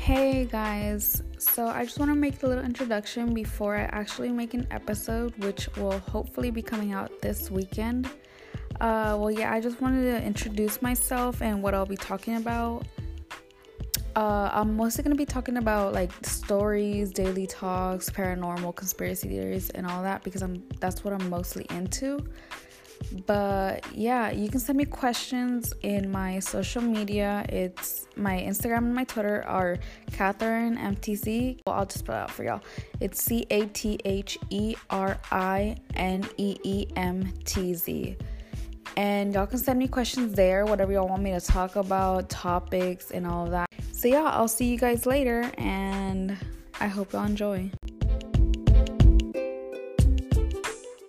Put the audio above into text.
Hey guys, so I just want to make a little introduction before I actually make an episode, which will hopefully be coming out this weekend. Uh, well, yeah, I just wanted to introduce myself and what I'll be talking about. Uh, I'm mostly gonna be talking about like stories, daily talks, paranormal, conspiracy theories, and all that because I'm that's what I'm mostly into. But yeah, you can send me questions in my social media. It's my Instagram and my Twitter are Catherine MTZ. Well, I'll just spell it out for y'all. It's C A T H E R I N E E M T Z. And y'all can send me questions there, whatever y'all want me to talk about, topics, and all of that. So, yeah, I'll see you guys later, and I hope y'all enjoy.